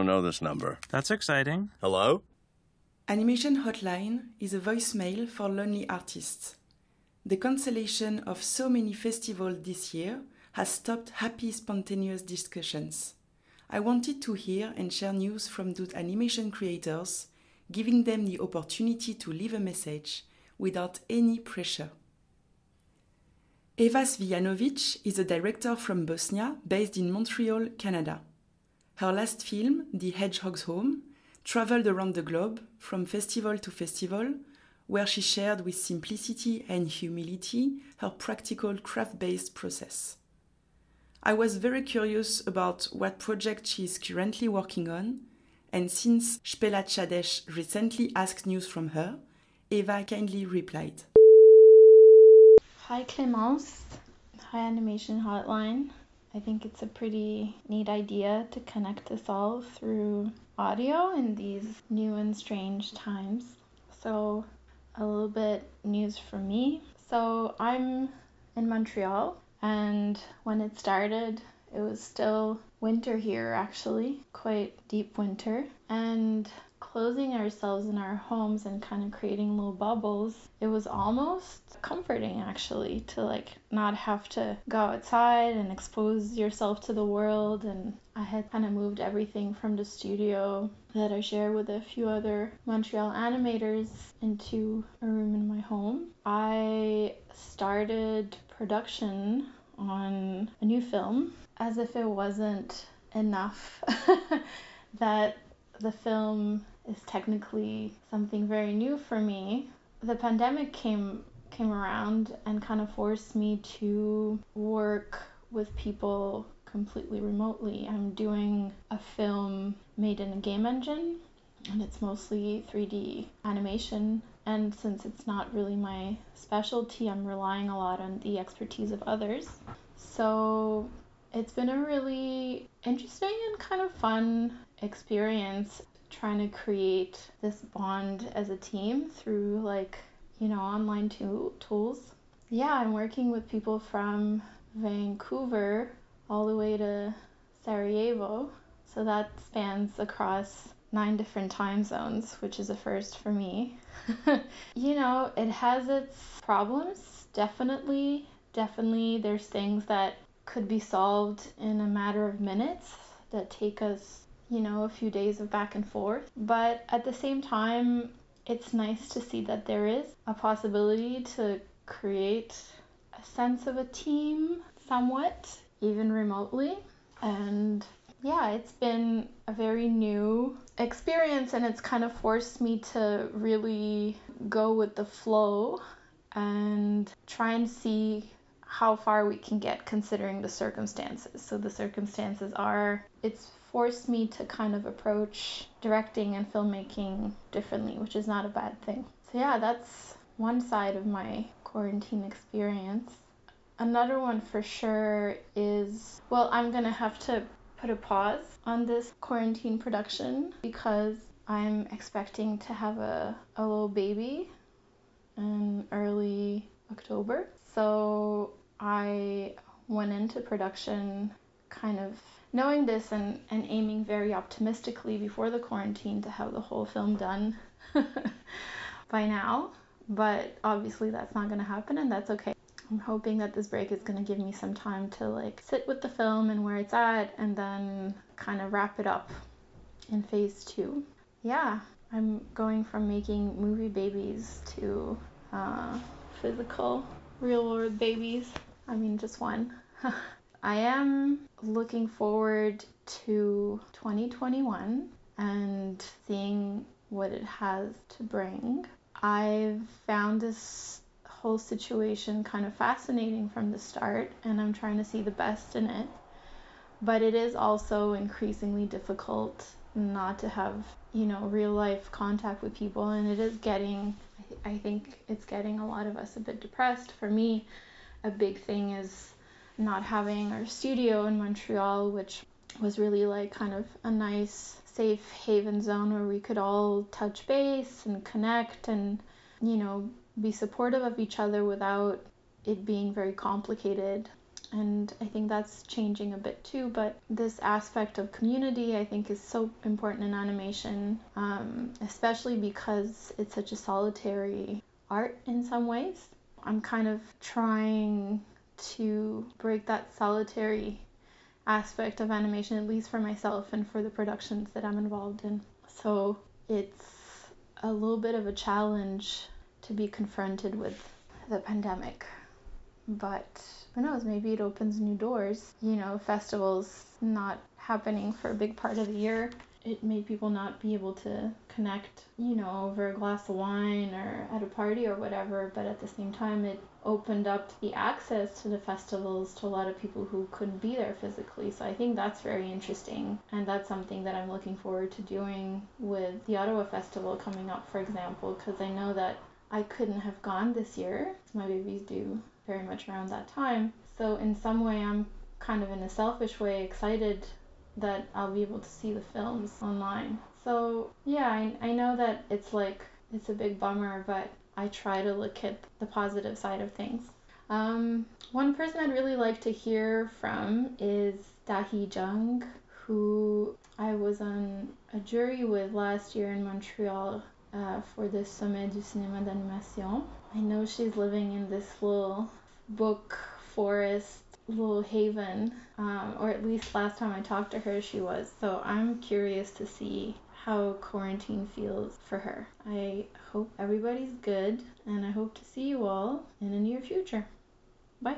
don't know this number. That's exciting. Hello? Animation Hotline is a voicemail for lonely artists. The cancellation of so many festivals this year has stopped happy, spontaneous discussions. I wanted to hear and share news from those animation creators, giving them the opportunity to leave a message without any pressure. Eva Cvijanovic is a director from Bosnia based in Montreal, Canada. Her last film, The Hedgehog's Home, traveled around the globe from festival to festival, where she shared with simplicity and humility her practical craft based process. I was very curious about what project she is currently working on, and since Špela Čadež recently asked news from her, Eva kindly replied. Hi Clemence. Hi Animation Hotline. I think it's a pretty neat idea to connect us all through audio in these new and strange times. So, a little bit news from me. So, I'm in Montreal, and when it started, it was still winter here actually, quite deep winter. And closing ourselves in our homes and kind of creating little bubbles, it was almost comforting actually to like not have to go outside and expose yourself to the world and I had kind of moved everything from the studio that I share with a few other Montreal animators into a room in my home. I started production on a new film as if it wasn't enough that the film is technically something very new for me. The pandemic came came around and kind of forced me to work with people completely remotely. I'm doing a film made in a game engine and it's mostly 3D animation and since it's not really my specialty, I'm relying a lot on the expertise of others. So it's been a really interesting and kind of fun experience trying to create this bond as a team through like you know online tool- tools. Yeah i'm working with people from vancouver all the way to sarajevo. So that spans across nine different time zones which is a first for me. You know it has its problems definitely definitely there's things that could be solved in a matter of minutes that take us you know, a few days of back and forth. But at the same time, it's nice to see that there is a possibility to create a sense of a team somewhat, even remotely. And yeah, it's been a very new experience and it's kind of forced me to really go with the flow and try and see how far we can get considering the circumstances. So the circumstances are it's forced me to kind of approach directing and filmmaking differently, which is not a bad thing. So, yeah, that's one side of my quarantine experience. Another one for sure is well, I'm gonna have to put a pause on this quarantine production because I'm expecting to have a, a little baby in early October. So I went into production kind of knowing this and, and aiming very optimistically before the quarantine to have the whole film done by now. But obviously that's not going to happen and that's okay. I'm hoping that this break is going to give me some time to like sit with the film and where it's at and then kind of wrap it up in phase 2. Yeah, I'm going from making movie babies to uh, physical real world babies. I mean just one. I am looking forward to 2021 and seeing what it has to bring. I've found this whole situation kind of fascinating from the start, and I'm trying to see the best in it. But it is also increasingly difficult not to have, you know, real life contact with people, and it is getting, I think it's getting a lot of us a bit depressed. For me, a big thing is not having our studio in Montreal, which was really like kind of a nice safe haven zone where we could all touch base and connect and you know be supportive of each other without it being very complicated and I think that's changing a bit too. But this aspect of community, I think, is so important in animation, um, especially because it's such a solitary art in some ways. I'm kind of trying to break that solitary aspect of animation, at least for myself and for the productions that I'm involved in. So it's a little bit of a challenge to be confronted with the pandemic. But who knows, maybe it opens new doors. You know, festivals not happening for a big part of the year. It made people not be able to connect, you know, over a glass of wine or at a party or whatever, but at the same time, it opened up the access to the festivals to a lot of people who couldn't be there physically. So I think that's very interesting. And that's something that I'm looking forward to doing with the Ottawa Festival coming up, for example, because I know that I couldn't have gone this year. My baby's due very much around that time. So in some way, I'm kind of in a selfish way excited that I'll be able to see the films online. So yeah, I, I know that it's like it's a big bummer, but I try to look at the positive side of things. Um, one person I'd really like to hear from is Dahee Jeong, who I was on a jury with last year in Montreal uh, for the Sommets du Cinéma d'Animation. I know she's living in this little book forest little haven, um, or at least last time I talked to her, she was. So I'm curious to see how quarantine feels for her. I hope everybody's good, and I hope to see you all in the near future. Bye.